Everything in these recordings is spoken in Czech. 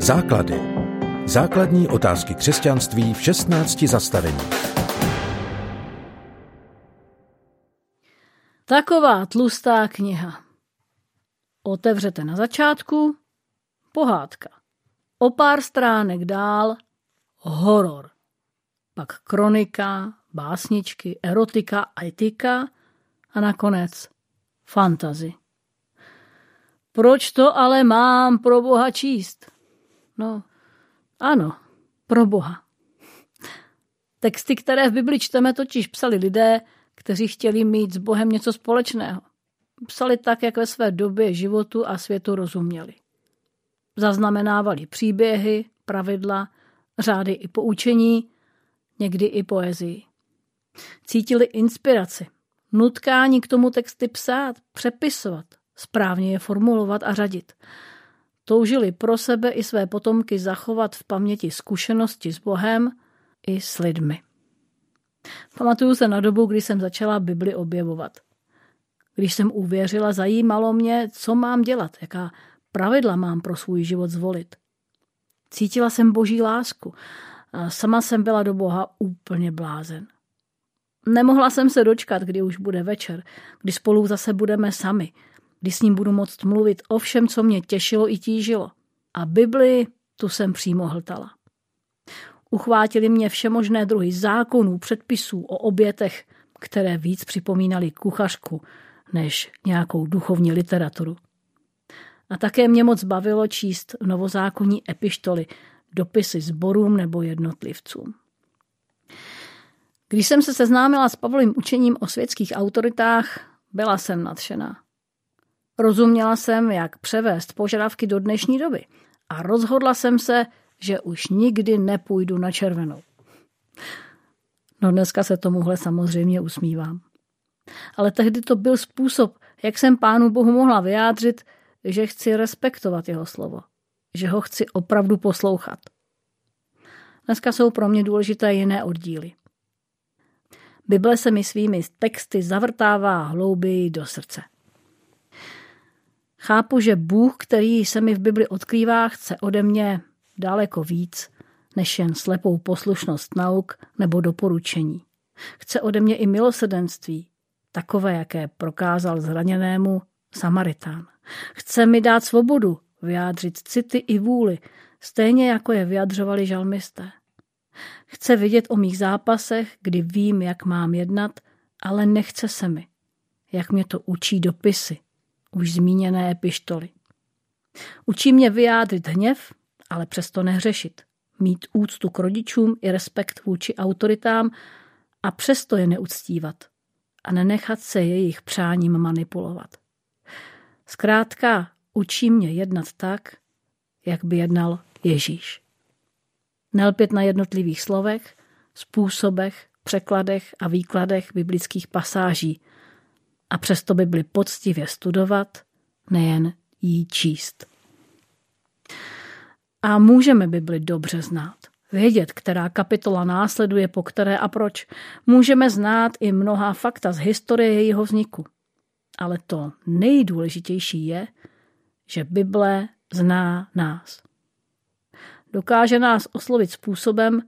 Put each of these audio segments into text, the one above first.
Základy. Základní otázky křesťanství v 16 zastavení. Taková tlustá kniha. Otevřete na začátku, pohádka. O pár stránek dál horor. Pak kronika, básničky, erotika, etika a nakonec fantazy. Proč to ale mám pro Boha číst? No, ano, pro Boha. Texty, které v Bibli čteme, totiž psali lidé, kteří chtěli mít s Bohem něco společného. Psali tak, jak ve své době životu a světu rozuměli. Zaznamenávali příběhy, pravidla, řády i poučení, někdy i poezii. Cítili inspiraci, nutkání k tomu texty psát, přepisovat, správně je formulovat a řadit. Toužili pro sebe i své potomky zachovat v paměti zkušenosti s Bohem i s lidmi. Pamatuju se na dobu, kdy jsem začala Bibli objevovat. Když jsem uvěřila, zajímalo mě, co mám dělat, jaká pravidla mám pro svůj život zvolit. Cítila jsem boží lásku a sama jsem byla do Boha úplně blázen. Nemohla jsem se dočkat, kdy už bude večer, kdy spolu zase budeme sami, kdy s ním budu moct mluvit o všem, co mě těšilo i tížilo. A Bibli tu jsem přímo hltala. Uchvátili mě všemožné druhy zákonů, předpisů o obětech, které víc připomínaly kuchařku než nějakou duchovní literaturu. A také mě moc bavilo číst novozákonní epištoly, dopisy zborům nebo jednotlivcům. Když jsem se seznámila s Pavlovým učením o světských autoritách, byla jsem nadšená. Rozuměla jsem, jak převést požadavky do dnešní doby a rozhodla jsem se, že už nikdy nepůjdu na červenou. No dneska se tomuhle samozřejmě usmívám. Ale tehdy to byl způsob, jak jsem pánu Bohu mohla vyjádřit, že chci respektovat jeho slovo, že ho chci opravdu poslouchat. Dneska jsou pro mě důležité jiné oddíly. Bible se mi svými texty zavrtává hlouběji do srdce. Chápu, že Bůh, který se mi v Bibli odkrývá, chce ode mě daleko víc, než jen slepou poslušnost nauk nebo doporučení. Chce ode mě i milosedenství, takové, jaké prokázal zraněnému Samaritán. Chce mi dát svobodu, vyjádřit city i vůli, stejně jako je vyjadřovali žalmisté. Chce vidět o mých zápasech, kdy vím, jak mám jednat, ale nechce se mi, jak mě to učí dopisy, už zmíněné epištoly. Učí mě vyjádřit hněv, ale přesto nehřešit. Mít úctu k rodičům i respekt vůči autoritám a přesto je neuctívat a nenechat se jejich přáním manipulovat. Zkrátka učí mě jednat tak, jak by jednal Ježíš. Nelpět na jednotlivých slovech, způsobech, překladech a výkladech biblických pasáží a přesto Bibli poctivě studovat, nejen jí číst. A můžeme Bibli dobře znát. Vědět, která kapitola následuje po které a proč. Můžeme znát i mnoha fakta z historie jejího vzniku. Ale to nejdůležitější je, že Bible zná nás. Dokáže nás oslovit způsobem,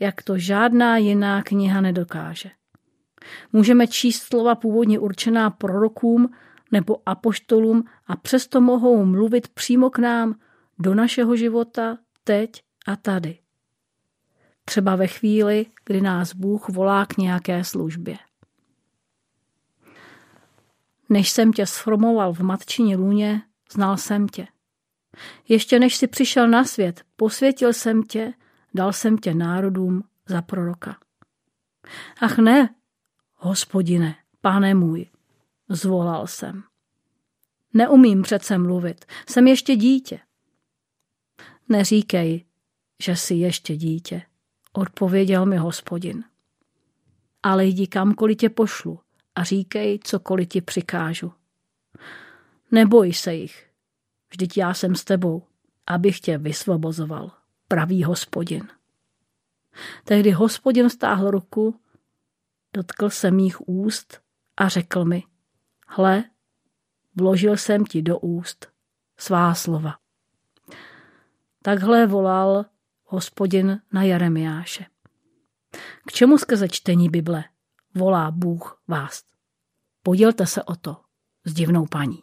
jak to žádná jiná kniha nedokáže. Můžeme číst slova původně určená prorokům nebo apoštolům a přesto mohou mluvit přímo k nám do našeho života teď a tady. Třeba ve chvíli, kdy nás Bůh volá k nějaké službě. Než jsem tě sformoval v matčině lůně, znal jsem tě. Ještě než jsi přišel na svět, posvětil jsem tě, dal jsem tě národům za proroka. Ach ne, hospodine, pane můj, zvolal jsem. Neumím přece mluvit, jsem ještě dítě. Neříkej, že jsi ještě dítě, odpověděl mi hospodin. Ale jdi kamkoliv tě pošlu a říkej, cokoliv ti přikážu. Neboj se jich, vždyť já jsem s tebou, abych tě vysvobozoval, pravý hospodin. Tehdy hospodin stáhl ruku, dotkl se mých úst a řekl mi, hle, vložil jsem ti do úst svá slova. Takhle volal hospodin na Jeremiáše. K čemu skrze čtení Bible volá Bůh vás? Podělte se o to s divnou paní.